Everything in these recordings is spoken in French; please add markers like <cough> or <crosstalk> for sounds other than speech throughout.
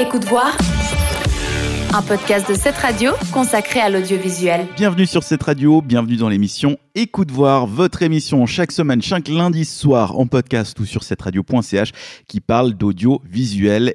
Écoute voir un podcast de cette radio consacré à l'audiovisuel. Bienvenue sur cette radio, bienvenue dans l'émission Écoute voir, votre émission chaque semaine, chaque lundi soir en podcast ou sur cette radio.ch qui parle d'audiovisuel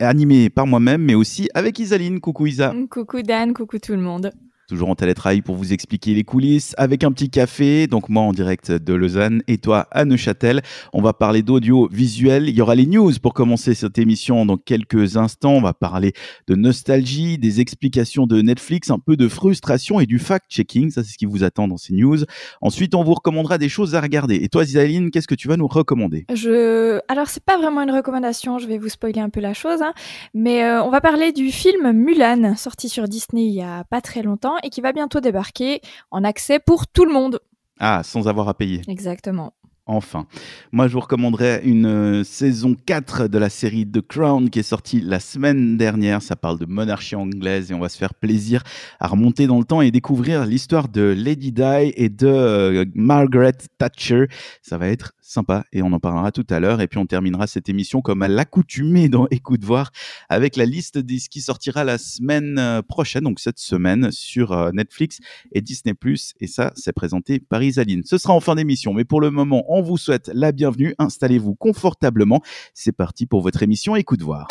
animé par moi-même mais aussi avec Isaline. Coucou Isa. Coucou Dan, coucou tout le monde toujours en télétravail pour vous expliquer les coulisses avec un petit café. Donc moi en direct de Lausanne et toi à Neuchâtel. On va parler d'audiovisuel. Il y aura les news pour commencer cette émission dans quelques instants. On va parler de nostalgie, des explications de Netflix, un peu de frustration et du fact-checking. Ça c'est ce qui vous attend dans ces news. Ensuite on vous recommandera des choses à regarder. Et toi Isaline, qu'est-ce que tu vas nous recommander? Je... Alors c'est pas vraiment une recommandation, je vais vous spoiler un peu la chose. Hein. Mais euh, on va parler du film Mulan, sorti sur Disney il y a pas très longtemps et qui va bientôt débarquer en accès pour tout le monde. Ah, sans avoir à payer. Exactement. Enfin, moi je vous recommanderais une euh, saison 4 de la série The Crown qui est sortie la semaine dernière. Ça parle de monarchie anglaise et on va se faire plaisir à remonter dans le temps et découvrir l'histoire de Lady Di et de euh, Margaret Thatcher. Ça va être sympa et on en parlera tout à l'heure. Et puis on terminera cette émission comme à l'accoutumée dans Écoute voir avec la liste de ce qui sortira la semaine euh, prochaine, donc cette semaine sur euh, Netflix et Disney+. Et ça, c'est présenté par Isaline. Ce sera en fin d'émission, mais pour le moment, on vous souhaite la bienvenue. Installez-vous confortablement. C'est parti pour votre émission Écoute voir.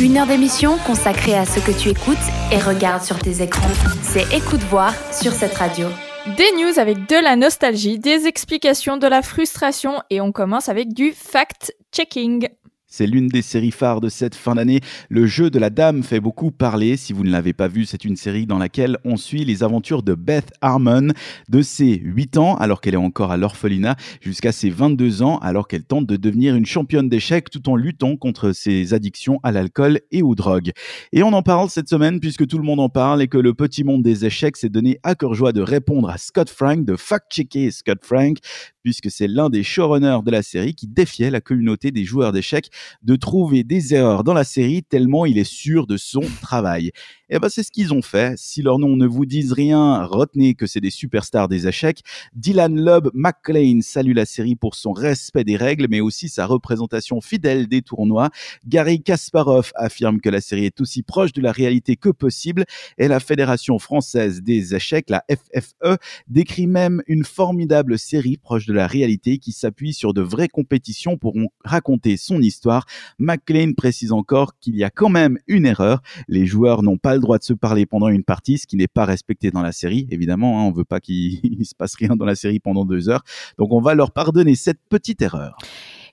Une heure d'émission consacrée à ce que tu écoutes et regardes sur tes écrans. C'est Écoute voir sur cette radio. Des news avec de la nostalgie, des explications, de la frustration et on commence avec du fact-checking. C'est l'une des séries phares de cette fin d'année. Le jeu de la dame fait beaucoup parler. Si vous ne l'avez pas vu, c'est une série dans laquelle on suit les aventures de Beth Harmon de ses 8 ans alors qu'elle est encore à l'orphelinat jusqu'à ses 22 ans alors qu'elle tente de devenir une championne d'échecs tout en luttant contre ses addictions à l'alcool et aux drogues. Et on en parle cette semaine puisque tout le monde en parle et que le petit monde des échecs s'est donné à cœur joie de répondre à Scott Frank, de fact-checker Scott Frank puisque c'est l'un des showrunners de la série qui défiait la communauté des joueurs d'échecs de trouver des erreurs dans la série tellement il est sûr de son travail. Et eh ben c'est ce qu'ils ont fait. Si leur nom ne vous disent rien, retenez que c'est des superstars des échecs. Dylan Love McLean salue la série pour son respect des règles, mais aussi sa représentation fidèle des tournois. Gary Kasparov affirme que la série est aussi proche de la réalité que possible. Et la Fédération française des échecs, la FFE, décrit même une formidable série proche de la réalité qui s'appuie sur de vraies compétitions pour raconter son histoire. McLean précise encore qu'il y a quand même une erreur. Les joueurs n'ont pas le droit de se parler pendant une partie, ce qui n'est pas respecté dans la série. Évidemment, hein, on veut pas qu'il <laughs> se passe rien dans la série pendant deux heures. Donc on va leur pardonner cette petite erreur.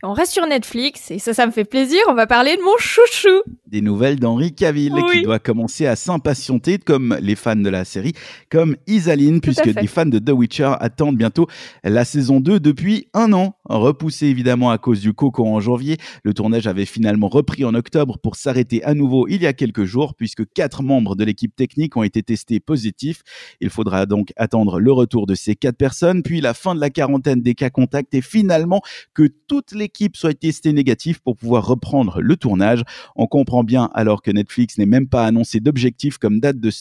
On reste sur Netflix et ça, ça me fait plaisir. On va parler de mon chouchou. Des nouvelles d'Henri Cavill qui doit commencer à s'impatienter comme les fans de la série, comme Isaline, puisque les fans de The Witcher attendent bientôt la saison 2 depuis un an. Repoussé évidemment à cause du coco en janvier, le tournage avait finalement repris en octobre pour s'arrêter à nouveau il y a quelques jours, puisque quatre membres de l'équipe technique ont été testés positifs. Il faudra donc attendre le retour de ces quatre personnes, puis la fin de la quarantaine des cas contacts et finalement que toutes les équipe soit testée négative pour pouvoir reprendre le tournage. On comprend bien alors que Netflix n'est même pas annoncé d'objectif comme date de,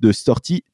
de sortie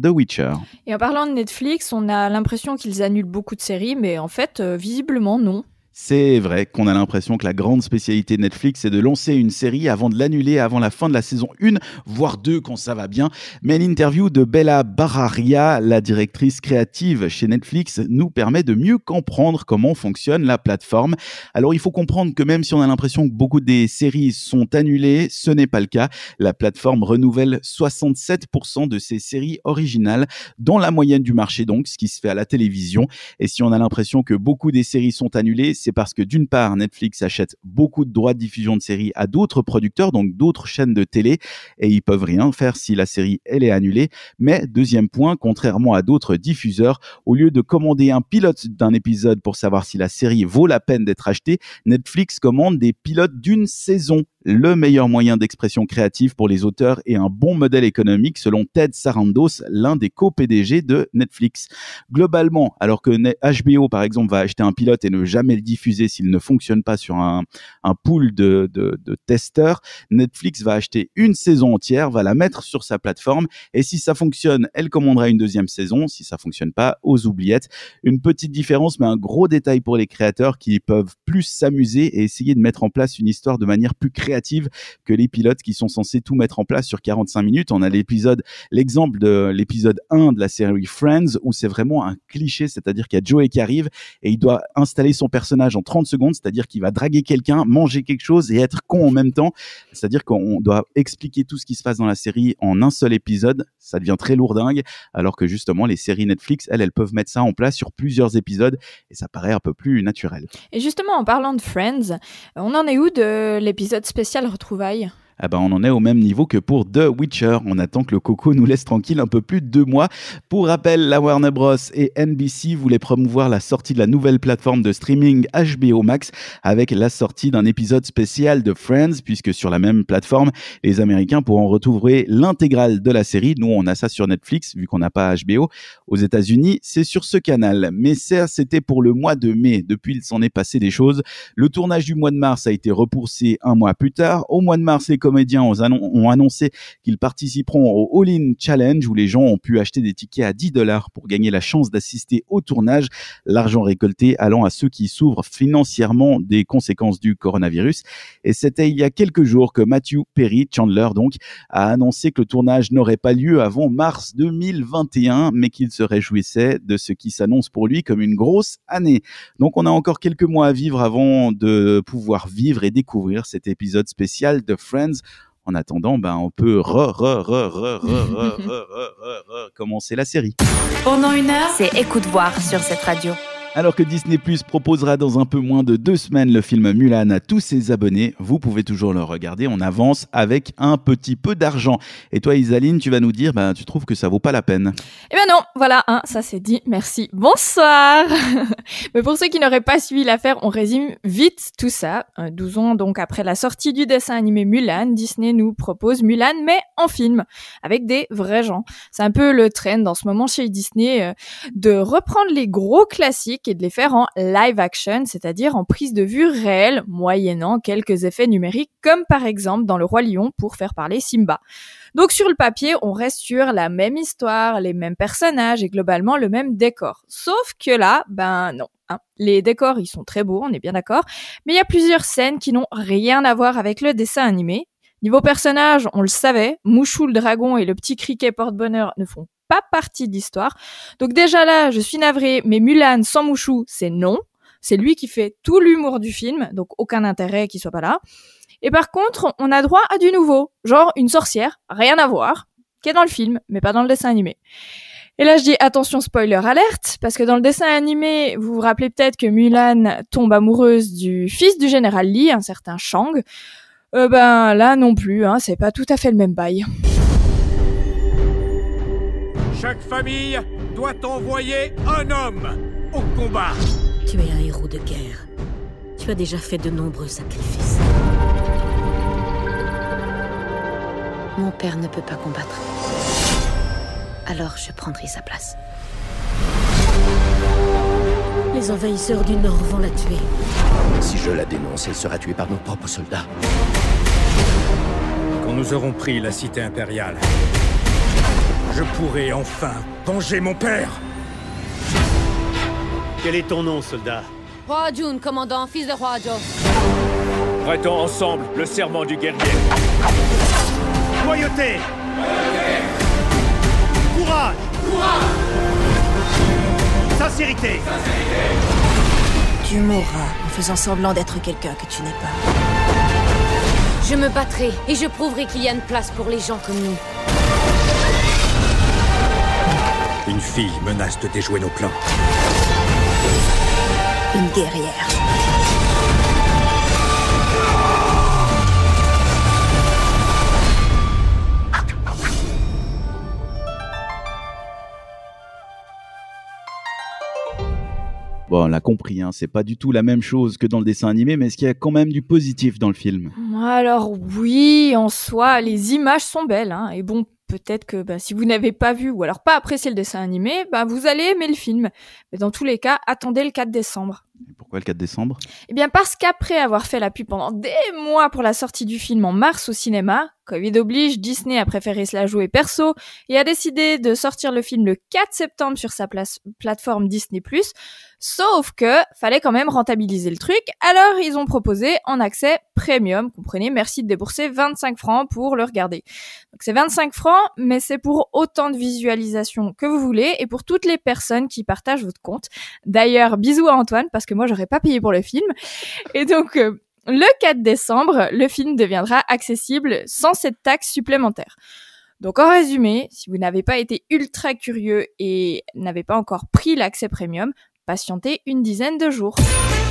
The Witcher. Et en parlant de Netflix, on a l'impression qu'ils annulent beaucoup de séries, mais en fait, euh, visiblement non. C'est vrai qu'on a l'impression que la grande spécialité de Netflix est de lancer une série avant de l'annuler avant la fin de la saison 1, voire 2 quand ça va bien. Mais l'interview de Bella Barraria, la directrice créative chez Netflix, nous permet de mieux comprendre comment fonctionne la plateforme. Alors il faut comprendre que même si on a l'impression que beaucoup des séries sont annulées, ce n'est pas le cas. La plateforme renouvelle 67% de ses séries originales dans la moyenne du marché donc, ce qui se fait à la télévision. Et si on a l'impression que beaucoup des séries sont annulées, c'est parce que d'une part, Netflix achète beaucoup de droits de diffusion de séries à d'autres producteurs, donc d'autres chaînes de télé, et ils peuvent rien faire si la série elle est annulée. Mais deuxième point, contrairement à d'autres diffuseurs, au lieu de commander un pilote d'un épisode pour savoir si la série vaut la peine d'être achetée, Netflix commande des pilotes d'une saison le meilleur moyen d'expression créative pour les auteurs et un bon modèle économique selon Ted Sarandos, l'un des co-PDG de Netflix. Globalement, alors que HBO par exemple va acheter un pilote et ne jamais le diffuser s'il ne fonctionne pas sur un, un pool de, de, de testeurs, Netflix va acheter une saison entière, va la mettre sur sa plateforme et si ça fonctionne, elle commandera une deuxième saison. Si ça fonctionne pas, aux oubliettes. Une petite différence, mais un gros détail pour les créateurs qui peuvent plus s'amuser et essayer de mettre en place une histoire de manière plus créative que les pilotes qui sont censés tout mettre en place sur 45 minutes. On a l'épisode, l'exemple de l'épisode 1 de la série Friends où c'est vraiment un cliché, c'est-à-dire qu'il y a Joey qui arrive et il doit installer son personnage en 30 secondes, c'est-à-dire qu'il va draguer quelqu'un, manger quelque chose et être con en même temps. C'est-à-dire qu'on doit expliquer tout ce qui se passe dans la série en un seul épisode. Ça devient très lourdingue, alors que justement les séries Netflix, elles, elles peuvent mettre ça en place sur plusieurs épisodes et ça paraît un peu plus naturel. Et justement, en parlant de Friends, on en est où de l'épisode spécial retrouvailles ah ben on en est au même niveau que pour The Witcher. On attend que le coco nous laisse tranquille un peu plus de deux mois. Pour rappel, la Warner Bros. et NBC voulaient promouvoir la sortie de la nouvelle plateforme de streaming HBO Max avec la sortie d'un épisode spécial de Friends, puisque sur la même plateforme, les Américains pourront retrouver l'intégrale de la série. Nous, on a ça sur Netflix, vu qu'on n'a pas HBO. Aux États-Unis, c'est sur ce canal. Mais ça, c'était pour le mois de mai. Depuis, il s'en est passé des choses. Le tournage du mois de mars a été repoussé un mois plus tard. Au mois de mars, les comédiens ont, annoncé qu'ils participeront au All-In Challenge où les gens ont pu acheter des tickets à 10 dollars pour gagner la chance d'assister au tournage, l'argent récolté allant à ceux qui s'ouvrent financièrement des conséquences du coronavirus. Et c'était il y a quelques jours que Matthew Perry, Chandler donc, a annoncé que le tournage n'aurait pas lieu avant mars 2021, mais qu'il se réjouissait de ce qui s'annonce pour lui comme une grosse année. Donc on a encore quelques mois à vivre avant de pouvoir vivre et découvrir cet épisode spécial de Friends en attendant, ben, on peut commencer la série. Pendant une heure, c'est écoute voir sur cette radio. Alors que Disney Plus proposera dans un peu moins de deux semaines le film Mulan à tous ses abonnés, vous pouvez toujours le regarder. On avance avec un petit peu d'argent. Et toi, Isaline, tu vas nous dire, bah, tu trouves que ça vaut pas la peine Eh ben non, voilà, hein, ça c'est dit. Merci. Bonsoir. <laughs> Mais pour ceux qui n'auraient pas suivi l'affaire, on résume vite tout ça. 12 euh, ans donc après la sortie du dessin animé Mulan, Disney nous propose Mulan mais en film avec des vrais gens. C'est un peu le trend en ce moment chez Disney euh, de reprendre les gros classiques et de les faire en live action, c'est-à-dire en prise de vue réelle, moyennant quelques effets numériques, comme par exemple dans Le Roi Lion pour faire parler Simba. Donc sur le papier, on reste sur la même histoire, les mêmes personnages et globalement le même décor. Sauf que là, ben non. Hein. Les décors, ils sont très beaux, on est bien d'accord, mais il y a plusieurs scènes qui n'ont rien à voir avec le dessin animé. Niveau personnage, on le savait, Mouchou le dragon et le petit criquet porte-bonheur ne font pas partie de l'histoire. Donc déjà là, je suis navrée, mais Mulan sans Mouchou, c'est non. C'est lui qui fait tout l'humour du film, donc aucun intérêt qu'il soit pas là. Et par contre, on a droit à du nouveau, genre une sorcière, rien à voir, qui est dans le film, mais pas dans le dessin animé. Et là, je dis attention spoiler alerte, parce que dans le dessin animé, vous vous rappelez peut-être que Mulan tombe amoureuse du fils du général Li, un certain Shang. Euh, ben là non plus, hein, c'est pas tout à fait le même bail. Chaque famille doit envoyer un homme au combat. Tu es un héros de guerre. Tu as déjà fait de nombreux sacrifices. Mon père ne peut pas combattre. Alors je prendrai sa place. Les envahisseurs du Nord vont la tuer. Si je la dénonce, elle sera tuée par nos propres soldats. Quand nous aurons pris la cité impériale, je pourrai enfin venger mon père Quel est ton nom, soldat Roi Jun, commandant, fils de Roi Jo. Prêtons ensemble le serment du guerrier. Loyauté Courage Courage Sincérité Tu mourras en faisant semblant d'être quelqu'un que tu n'es pas. Je me battrai et je prouverai qu'il y a une place pour les gens comme nous. Fille menace de déjouer nos plans. Une guerrière. Bon, on l'a compris, hein, c'est pas du tout la même chose que dans le dessin animé, mais est-ce qu'il y a quand même du positif dans le film? Alors oui, en soi, les images sont belles, hein, et bon, peut-être que bah, si vous n'avez pas vu ou alors pas apprécié le dessin animé, bah, vous allez aimer le film. Mais dans tous les cas, attendez le 4 décembre. pourquoi le 4 décembre? Eh bien parce qu'après avoir fait la pub pendant des mois pour la sortie du film en mars au cinéma, Covid oblige, Disney a préféré se la jouer perso et a décidé de sortir le film le 4 septembre sur sa plateforme Disney+. Sauf que fallait quand même rentabiliser le truc, alors ils ont proposé en accès premium, comprenez, merci de débourser 25 francs pour le regarder. Donc c'est 25 francs, mais c'est pour autant de visualisation que vous voulez et pour toutes les personnes qui partagent votre compte. D'ailleurs, bisous à Antoine parce que moi j'aurais pas payé pour le film. Et donc euh, le 4 décembre, le film deviendra accessible sans cette taxe supplémentaire. Donc en résumé, si vous n'avez pas été ultra curieux et n'avez pas encore pris l'accès premium, patientez une dizaine de jours.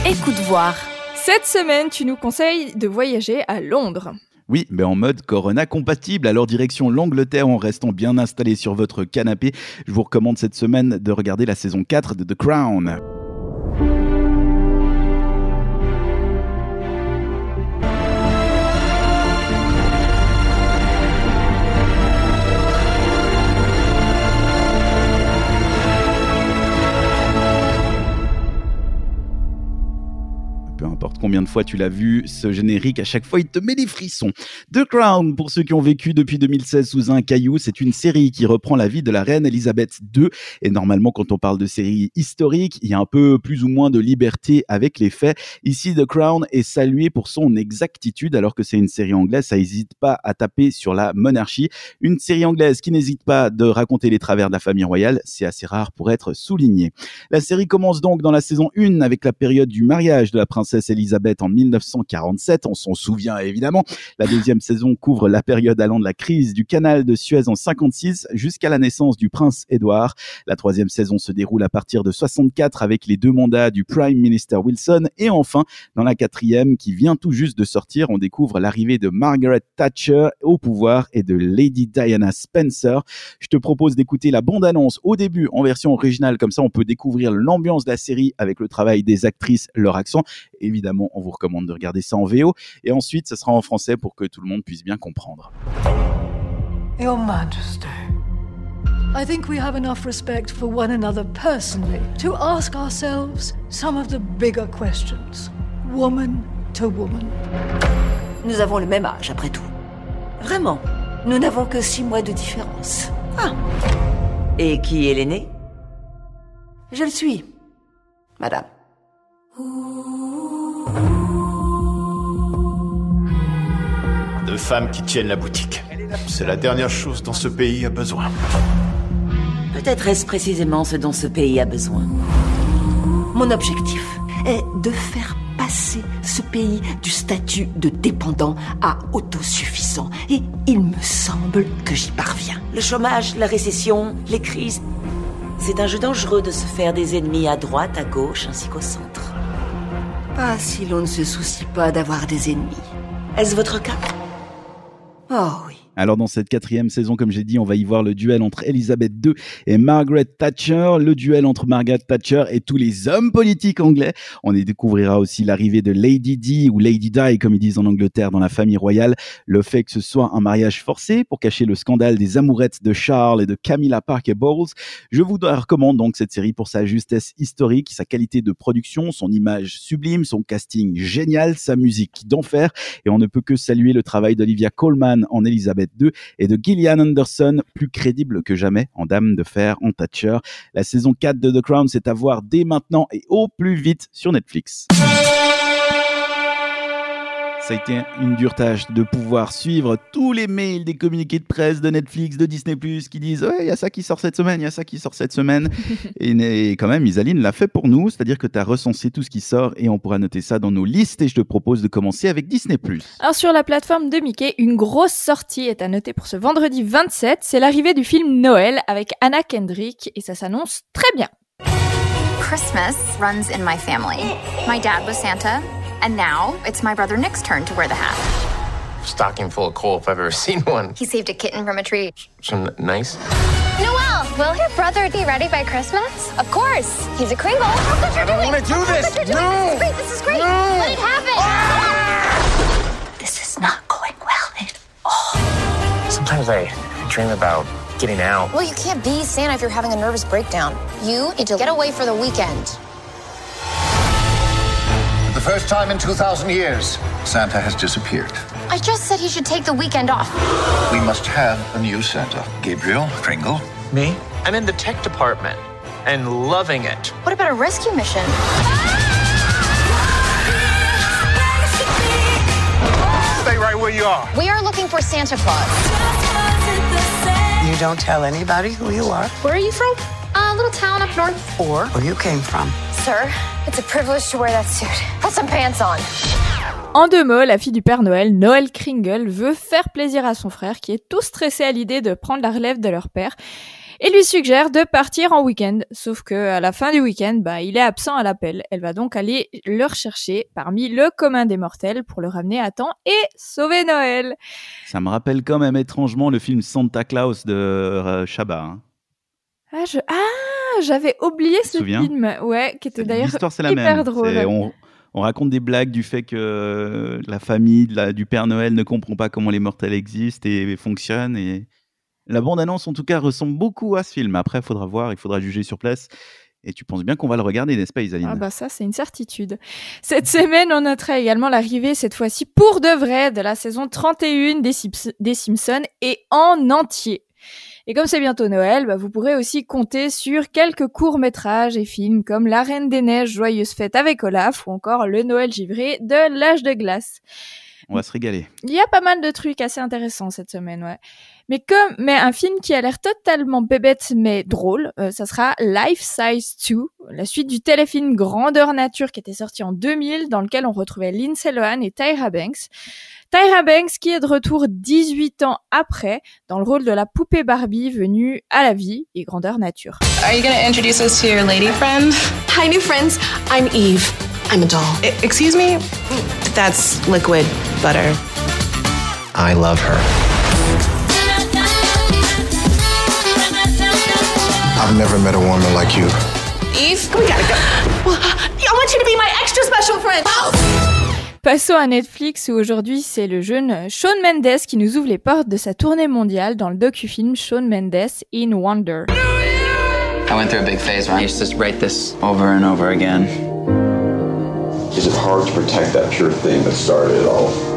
Écoute voir. Cette semaine, tu nous conseilles de voyager à Londres. Oui, mais en mode Corona compatible, alors direction l'Angleterre en restant bien installé sur votre canapé. Je vous recommande cette semaine de regarder la saison 4 de The Crown. Combien de fois tu l'as vu, ce générique, à chaque fois, il te met des frissons. The Crown, pour ceux qui ont vécu depuis 2016 sous un caillou, c'est une série qui reprend la vie de la reine Elisabeth II. Et normalement, quand on parle de série historique, il y a un peu plus ou moins de liberté avec les faits. Ici, The Crown est salué pour son exactitude, alors que c'est une série anglaise, ça n'hésite pas à taper sur la monarchie. Une série anglaise qui n'hésite pas de raconter les travers de la famille royale, c'est assez rare pour être souligné. La série commence donc dans la saison 1 avec la période du mariage de la princesse Elisabeth en 1947, on s'en souvient évidemment. La deuxième saison couvre la période allant de la crise du canal de Suez en 56 jusqu'à la naissance du prince Édouard. La troisième saison se déroule à partir de 64 avec les deux mandats du Prime Minister Wilson et enfin dans la quatrième qui vient tout juste de sortir, on découvre l'arrivée de Margaret Thatcher au pouvoir et de Lady Diana Spencer. Je te propose d'écouter la bande-annonce au début en version originale, comme ça on peut découvrir l'ambiance de la série avec le travail des actrices, leur accent. Évidemment, on vous recommande de regarder ça en VO. Et ensuite, ça sera en français pour que tout le monde puisse bien comprendre. Your Majesty, I think we have enough respect for one another personally to ask ourselves some of the bigger questions, woman to woman. Nous avons le même âge, après tout. Vraiment, nous n'avons que six mois de différence. Ah. Et qui est l'aîné Je le suis, madame. Deux femmes qui tiennent la boutique. C'est la dernière chose dont ce pays a besoin. Peut-être est-ce précisément ce dont ce pays a besoin. Mon objectif est de faire passer ce pays du statut de dépendant à autosuffisant. Et il me semble que j'y parviens. Le chômage, la récession, les crises. C'est un jeu dangereux de se faire des ennemis à droite, à gauche, ainsi qu'au centre. Pas si l'on ne se soucie pas d'avoir des ennemis. Est-ce votre cas? Oh. Alors dans cette quatrième saison, comme j'ai dit, on va y voir le duel entre Elizabeth II et Margaret Thatcher, le duel entre Margaret Thatcher et tous les hommes politiques anglais. On y découvrira aussi l'arrivée de Lady Di ou Lady Di, comme ils disent en Angleterre dans la famille royale, le fait que ce soit un mariage forcé pour cacher le scandale des amourettes de Charles et de Camilla Parker Bowles. Je vous recommande donc cette série pour sa justesse historique, sa qualité de production, son image sublime, son casting génial, sa musique d'enfer, et on ne peut que saluer le travail d'Olivia Colman en Elizabeth et de Gillian Anderson, plus crédible que jamais en Dame de Fer, en Thatcher. La saison 4 de The Crown, c'est à voir dès maintenant et au plus vite sur Netflix ça a été une dure tâche de pouvoir suivre tous les mails des communiqués de presse de Netflix, de Disney+, qui disent ouais, il y a ça qui sort cette semaine, il y a ça qui sort cette semaine. <laughs> et, quand même, Isaline l'a fait pour nous, c'est-à-dire que tu as recensé tout ce qui sort et on pourra noter ça dans nos listes. Et je te propose de commencer avec Disney+. Alors sur la plateforme de Mickey, une grosse sortie est à noter pour ce vendredi 27. C'est l'arrivée du film Noël avec Anna Kendrick et ça s'annonce très bien. Christmas runs in my family. My dad was Santa. And now it's my brother Nick's turn to wear the hat. Stocking full of coal if I've ever <laughs> seen one. He saved a kitten from a tree. Some nice. Noel, will your brother be ready by Christmas? Of course. He's a Kringle. I don't want to do this. No. This is great. This is great. No. Let it happen. Ah! This is not going well at all. Sometimes I dream about getting out. Well, you can't be Santa if you're having a nervous breakdown. You need to get away for the weekend. The first time in 2,000 years, Santa has disappeared. I just said he should take the weekend off. We must have a new Santa. Gabriel, Kringle. Me? I'm in the tech department and loving it. What about a rescue mission? Stay right where you are. We are looking for Santa Claus. You don't tell anybody who you are Where are you from? A little town up north. or where you came from. Sir, it's a privilege to wear that suit. Put some pants on. En deux mots, la fille du Père Noël, Noël Kringle, veut faire plaisir à son frère qui est tout stressé à l'idée de prendre la relève de leur père et lui suggère de partir en week-end. Sauf que à la fin du week-end, bah, il est absent à l'appel. Elle va donc aller le rechercher parmi le commun des mortels pour le ramener à temps et sauver Noël. Ça me rappelle quand même étrangement le film Santa Claus de euh, Chabat. hein. Ah, je... ah j'avais oublié ce souviens film. Ouais, qui était d'ailleurs hyper même. drôle. On, on raconte des blagues du fait que euh, la famille la- du Père Noël ne comprend pas comment les mortels existent et, fonctionnent. Et la bande-annonce, en tout cas, ressemble beaucoup à ce film. Après, il faudra voir, il faudra juger sur place. Et tu penses bien qu'on va le regarder, n'est-ce pas, Isaline Ah bah ça, c'est une certitude. Cette semaine, on notera également l'arrivée, cette fois-ci pour de vrai, de la saison 31 des, Sims- des Simpsons et en entier. Et comme c'est bientôt Noël, bah, vous pourrez aussi compter sur quelques courts-métrages et films comme La Reine des Neiges, Joyeuse Fête avec Olaf ou encore Le Noël givré de L'Âge de Glace. On va se régaler. Il y a pas mal de trucs assez intéressants cette semaine, ouais. Mais comme, mais un film qui a l'air totalement bébête mais drôle, euh, ça sera Life Size 2, la suite du téléfilm Grandeur Nature qui était sorti en 2000, dans lequel on retrouvait Lindsay Lohan et Tyra Banks. Tyra Banks qui est de retour 18 ans après, dans le rôle de la poupée Barbie venue à la vie et Grandeur Nature. Are you going to introduce us to your lady friend? Hi, new friends. I'm Eve. I'm a doll. excuse me? That's liquid butter. I love her. I've never met a woman like you. Eve? We gotta go. I want you to be my extra special friend. Passons à Netflix où aujourd'hui c'est le jeune Shawn Mendes qui nous ouvre les portes de sa tournée mondiale dans le docu-film Shawn Mendes in Wonder. I went through a big phase where I used to write this over and over again. Is it hard to protect that pure thing that started it all?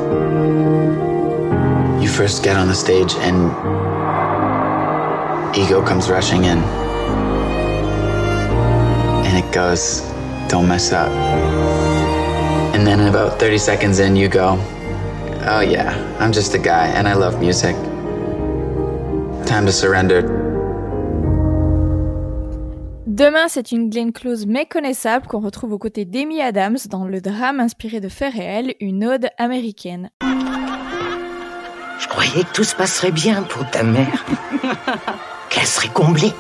You first get on the stage and ego comes rushing in. And it goes, don't mess up. And then about 30 seconds in, you go, oh yeah, I'm just a guy and I love music. Time to surrender. Demain, c'est une Glenn Close méconnaissable qu'on retrouve aux côtés d'Amy Adams dans le drame inspiré de faits réels, une ode américaine. Je croyais que tout se passerait bien pour ta mère. <laughs> Qu'elle serait comblée.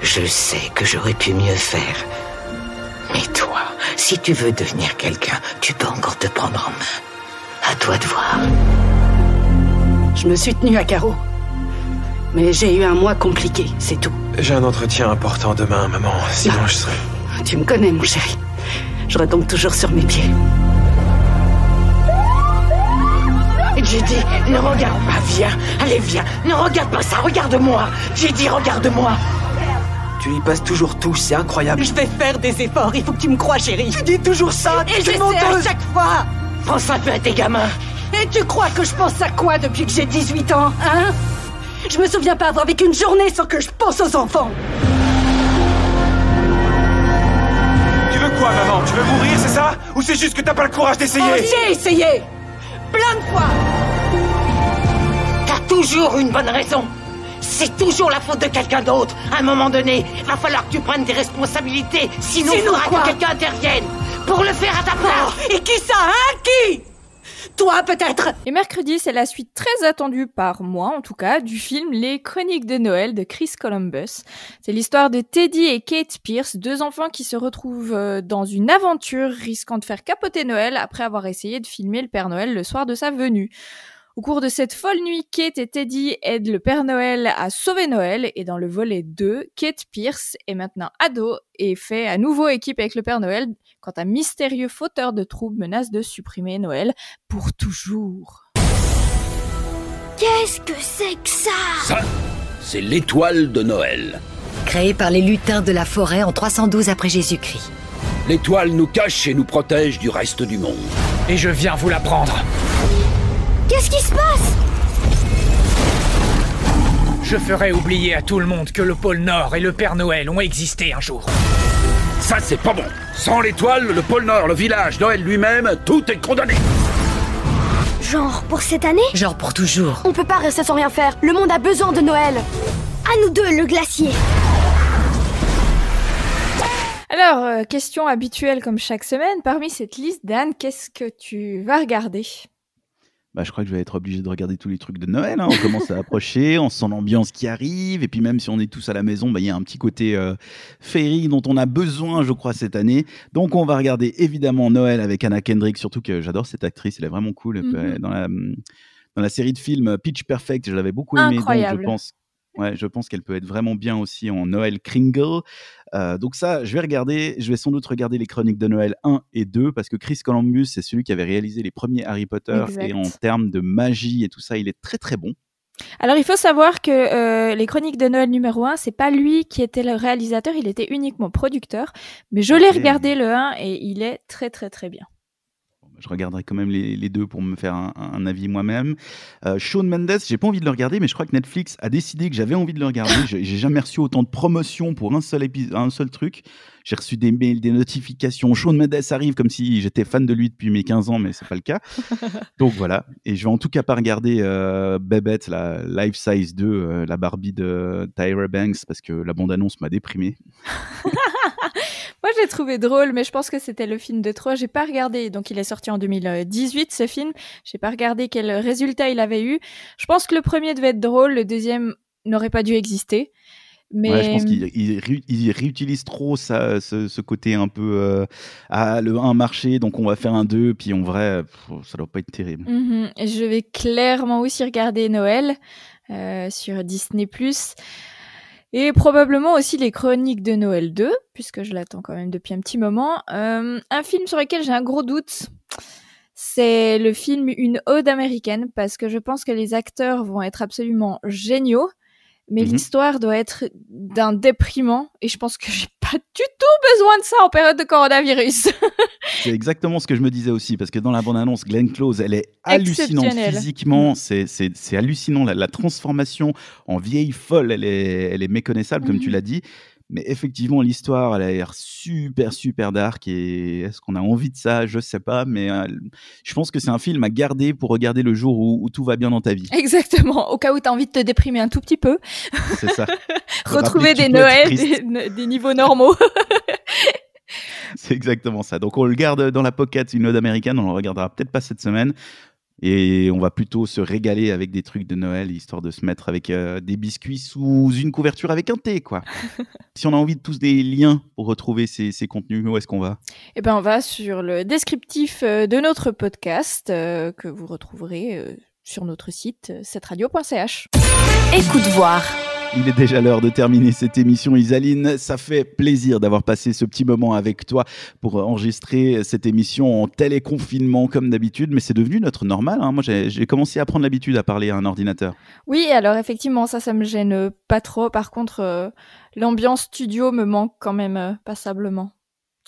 Je sais que j'aurais pu mieux faire. Mais toi, si tu veux devenir quelqu'un, tu peux encore te prendre en main. À toi de voir. Je me suis tenue à carreau. Mais j'ai eu un mois compliqué, c'est tout. J'ai un entretien important demain, maman. Sinon, je serai. Tu me connais, mon chéri. Je retombe toujours sur mes pieds. J'ai dit, ne regarde pas, viens. Allez, viens. Ne regarde pas ça, regarde-moi. J'ai dit, regarde-moi. Tu y passes toujours tout, c'est incroyable. Je vais faire des efforts, il faut que tu me crois, chérie. Tu dis toujours ça, Et tu je à chaque fois. Pense un peu à tes gamins. Et tu crois que je pense à quoi depuis que j'ai 18 ans, hein? Je me souviens pas avoir vécu une journée sans que je pense aux enfants. Tu veux quoi, maman? Tu veux mourir, c'est ça? Ou c'est juste que t'as pas le courage d'essayer? Oh, j'ai essayé Plein de fois T'as toujours une bonne raison. C'est toujours la faute de quelqu'un d'autre. À un moment donné, va falloir que tu prennes tes responsabilités. Sinon, il faudra que quelqu'un intervienne. Pour le faire à ta place. Et qui ça, hein? Qui? Toi, peut-être Et mercredi, c'est la suite très attendue par moi, en tout cas, du film Les Chroniques de Noël de Chris Columbus. C'est l'histoire de Teddy et Kate Pierce, deux enfants qui se retrouvent euh, dans une aventure risquant de faire capoter Noël après avoir essayé de filmer le Père Noël le soir de sa venue. Au cours de cette folle nuit, Kate et Teddy aident le Père Noël à sauver Noël et dans le volet 2, Kate Pierce est maintenant ado et fait à nouveau équipe avec le Père Noël quand un mystérieux fauteur de troubles menace de supprimer Noël pour toujours. Qu'est-ce que c'est que ça? Ça, c'est l'étoile de Noël. Créé par les lutins de la forêt en 312 après Jésus-Christ. L'étoile nous cache et nous protège du reste du monde. Et je viens vous la prendre. Qu'est-ce qui se passe? Je ferai oublier à tout le monde que le pôle Nord et le Père Noël ont existé un jour. Ça, c'est pas bon. Sans l'étoile, le pôle Nord, le village, Noël lui-même, tout est condamné. Genre pour cette année? Genre pour toujours. On peut pas rester sans rien faire. Le monde a besoin de Noël. À nous deux, le glacier. Alors, euh, question habituelle comme chaque semaine, parmi cette liste, Dan, qu'est-ce que tu vas regarder? Bah, je crois que je vais être obligé de regarder tous les trucs de Noël. hein. On commence à approcher, on sent l'ambiance qui arrive. Et puis même si on est tous à la maison, bah, il y a un petit côté euh, féerique dont on a besoin, je crois, cette année. Donc on va regarder évidemment Noël avec Anna Kendrick, surtout que j'adore cette actrice, elle est vraiment cool. Mhm. dans, la, dans la série de films Pitch Perfect, je l'avais beaucoup aimé. Donc Incroyable. je pense, ouais, je pense qu'elle peut être vraiment bien aussi en Noël Kringle. Euh, donc ça, je vais regarder, je vais sans doute regarder les chroniques de Noël 1 et 2 parce que Chris Columbus, c'est celui qui avait réalisé les premiers Harry Potter Exact. et en termes de magie et tout ça, il est très très bon. Alors, il faut savoir que euh, les Chroniques de Noël numéro 1, c'est pas lui qui était le réalisateur, il était uniquement producteur. Mais je l'ai regardé le 1 et il est très très très bien. Je regarderai quand même les, les deux pour me faire un, un avis moi-même. Euh, Shawn Mendes, j'ai pas envie de le regarder, mais je crois que Netflix a décidé que j'avais envie de le regarder. <coughs> J'ai jamais reçu autant de promotions pour un seul épisode, un seul truc. J'ai reçu des mails, des notifications. Shawn Mendes arrive comme si j'étais fan de lui depuis mes 15 ans, mais c'est pas le cas. <laughs> Donc voilà. Et je vais en tout cas pas regarder euh, Babette, la Life Size 2, euh, la Barbie de Tyra Banks, parce que la bande-annonce m'a déprimé. <laughs> Moi, j'ai trouvé drôle, mais je pense que c'était le film de trop. J'ai pas regardé. Donc, il est sorti en 2018, ce film. J'ai pas regardé quel résultat il avait eu. Je pense que le premier devait être drôle, le deuxième n'aurait pas dû exister. Mais Ouais, je pense qu'il il ré- il réutilise trop ça, ce, ce côté un peu euh, ah, le 1 marché, donc on va faire un 2, puis en vrai, pff, ça doit pas être terrible. Mhm. Je vais clairement aussi regarder Noël euh, sur Disney+. Et probablement aussi les Chroniques de Noël 2, puisque je l'attends quand même depuis un petit moment. Euh, un film sur lequel j'ai un gros doute, c'est le film Une Ode américaine, parce que je pense que les acteurs vont être absolument géniaux, mais Mhm. l'histoire doit être d'un déprimant, et je pense que j'ai pas du tout besoin de ça en période de coronavirus. <laughs> C'est exactement ce que je me disais aussi, parce que dans la bande-annonce, Glenn Close, elle est hallucinante physiquement, c'est- c'est hallucinant, la, la transformation en vieille folle, elle est, elle est méconnaissable, comme tu Mhm. l'as dit. Mais effectivement, l'histoire, elle a l'air super, super dark. Et est-ce qu'on a envie de ça? Je sais pas. Mais euh, je pense que c'est un film à garder pour regarder le jour où, où tout va bien dans ta vie. Exactement, au cas où tu as envie de te déprimer un tout petit peu. C'est ça. <laughs> Retrouver des Noëls, des niveaux normaux. <laughs> C'est exactement ça. Donc on le garde dans la pocket, une ode américaine. On le regardera peut-être pas cette semaine. Et on va plutôt se régaler avec des trucs de Noël, histoire de se mettre avec euh, des biscuits sous une couverture avec un thé, quoi. <laughs> si on a envie de tous des liens pour retrouver ces, ces contenus, où est-ce qu'on va? Eh ben, on va sur le descriptif euh, de notre podcast euh, que vous retrouverez euh, sur notre site cetteradio.ch. Écoute voir. Il est déjà l'heure de terminer cette émission, Isaline. Ça fait plaisir d'avoir passé ce petit moment avec toi pour enregistrer cette émission en téléconfinement comme d'habitude, mais c'est devenu notre normal. hein. Moi, j'ai commencé à prendre l'habitude à parler à un ordinateur. Oui, alors effectivement, ça, ça me gêne pas trop. Par contre, euh, l'ambiance studio me manque quand même euh, passablement.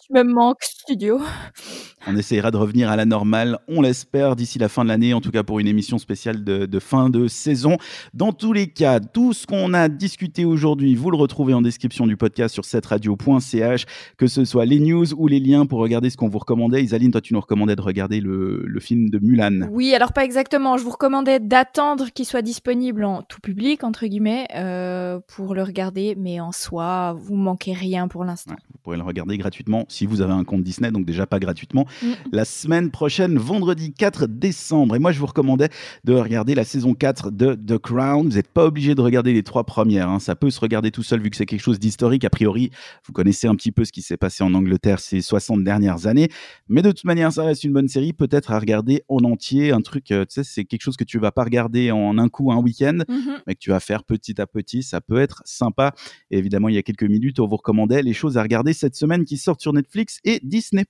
Tu me manques, studio. On essaiera de revenir à la normale, on l'espère, d'ici la fin de l'année, en tout cas pour une émission spéciale de, de fin de saison. Dans tous les cas, tout ce qu'on a discuté aujourd'hui, vous le retrouvez en description du podcast sur cetteradio.ch, que ce soit les news ou les liens pour regarder ce qu'on vous recommandait. Isaline, toi, tu nous recommandais de regarder le, le film de Mulan. Oui, alors pas exactement. Je vous recommandais d'attendre qu'il soit disponible en tout public, entre guillemets, euh, pour le regarder. Mais en soi, vous manquez rien pour l'instant. Vous pourrez le regarder gratuitement si vous avez un compte Disney, donc déjà pas gratuitement. Mm. La semaine prochaine, vendredi 4 décembre. Et moi, je vous recommandais de regarder la saison 4 de The Crown. Vous n'êtes pas obligé de regarder les trois premières. hein. Ça peut se regarder tout seul vu que c'est quelque chose d'historique. A priori, vous connaissez un petit peu ce qui s'est passé en Angleterre ces 60 dernières années. Mais de toute manière, ça reste une bonne série, peut-être à regarder en entier. Un truc, euh, tu sais, c'est quelque chose que tu vas pas regarder en un coup, un week-end, Mhm. mais que tu vas faire petit à petit. Ça peut être sympa. Et évidemment, il y a quelques minutes, on vous recommandait les choses à regarder cette semaine qui sortent sur Netflix et Disney+.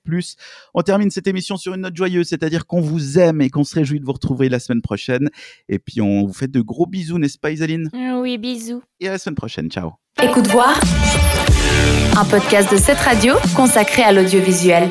On termine cette émission sur une note joyeuse, c'est-à-dire qu'on vous aime et qu'on se réjouit de vous retrouver la semaine prochaine. Et puis, on vous fait de gros bisous, n'est-ce pas, Isaline? Oui, bisous. Et à la semaine prochaine. Ciao. Écoute voir. Un podcast de cette radio consacré à l'audiovisuel.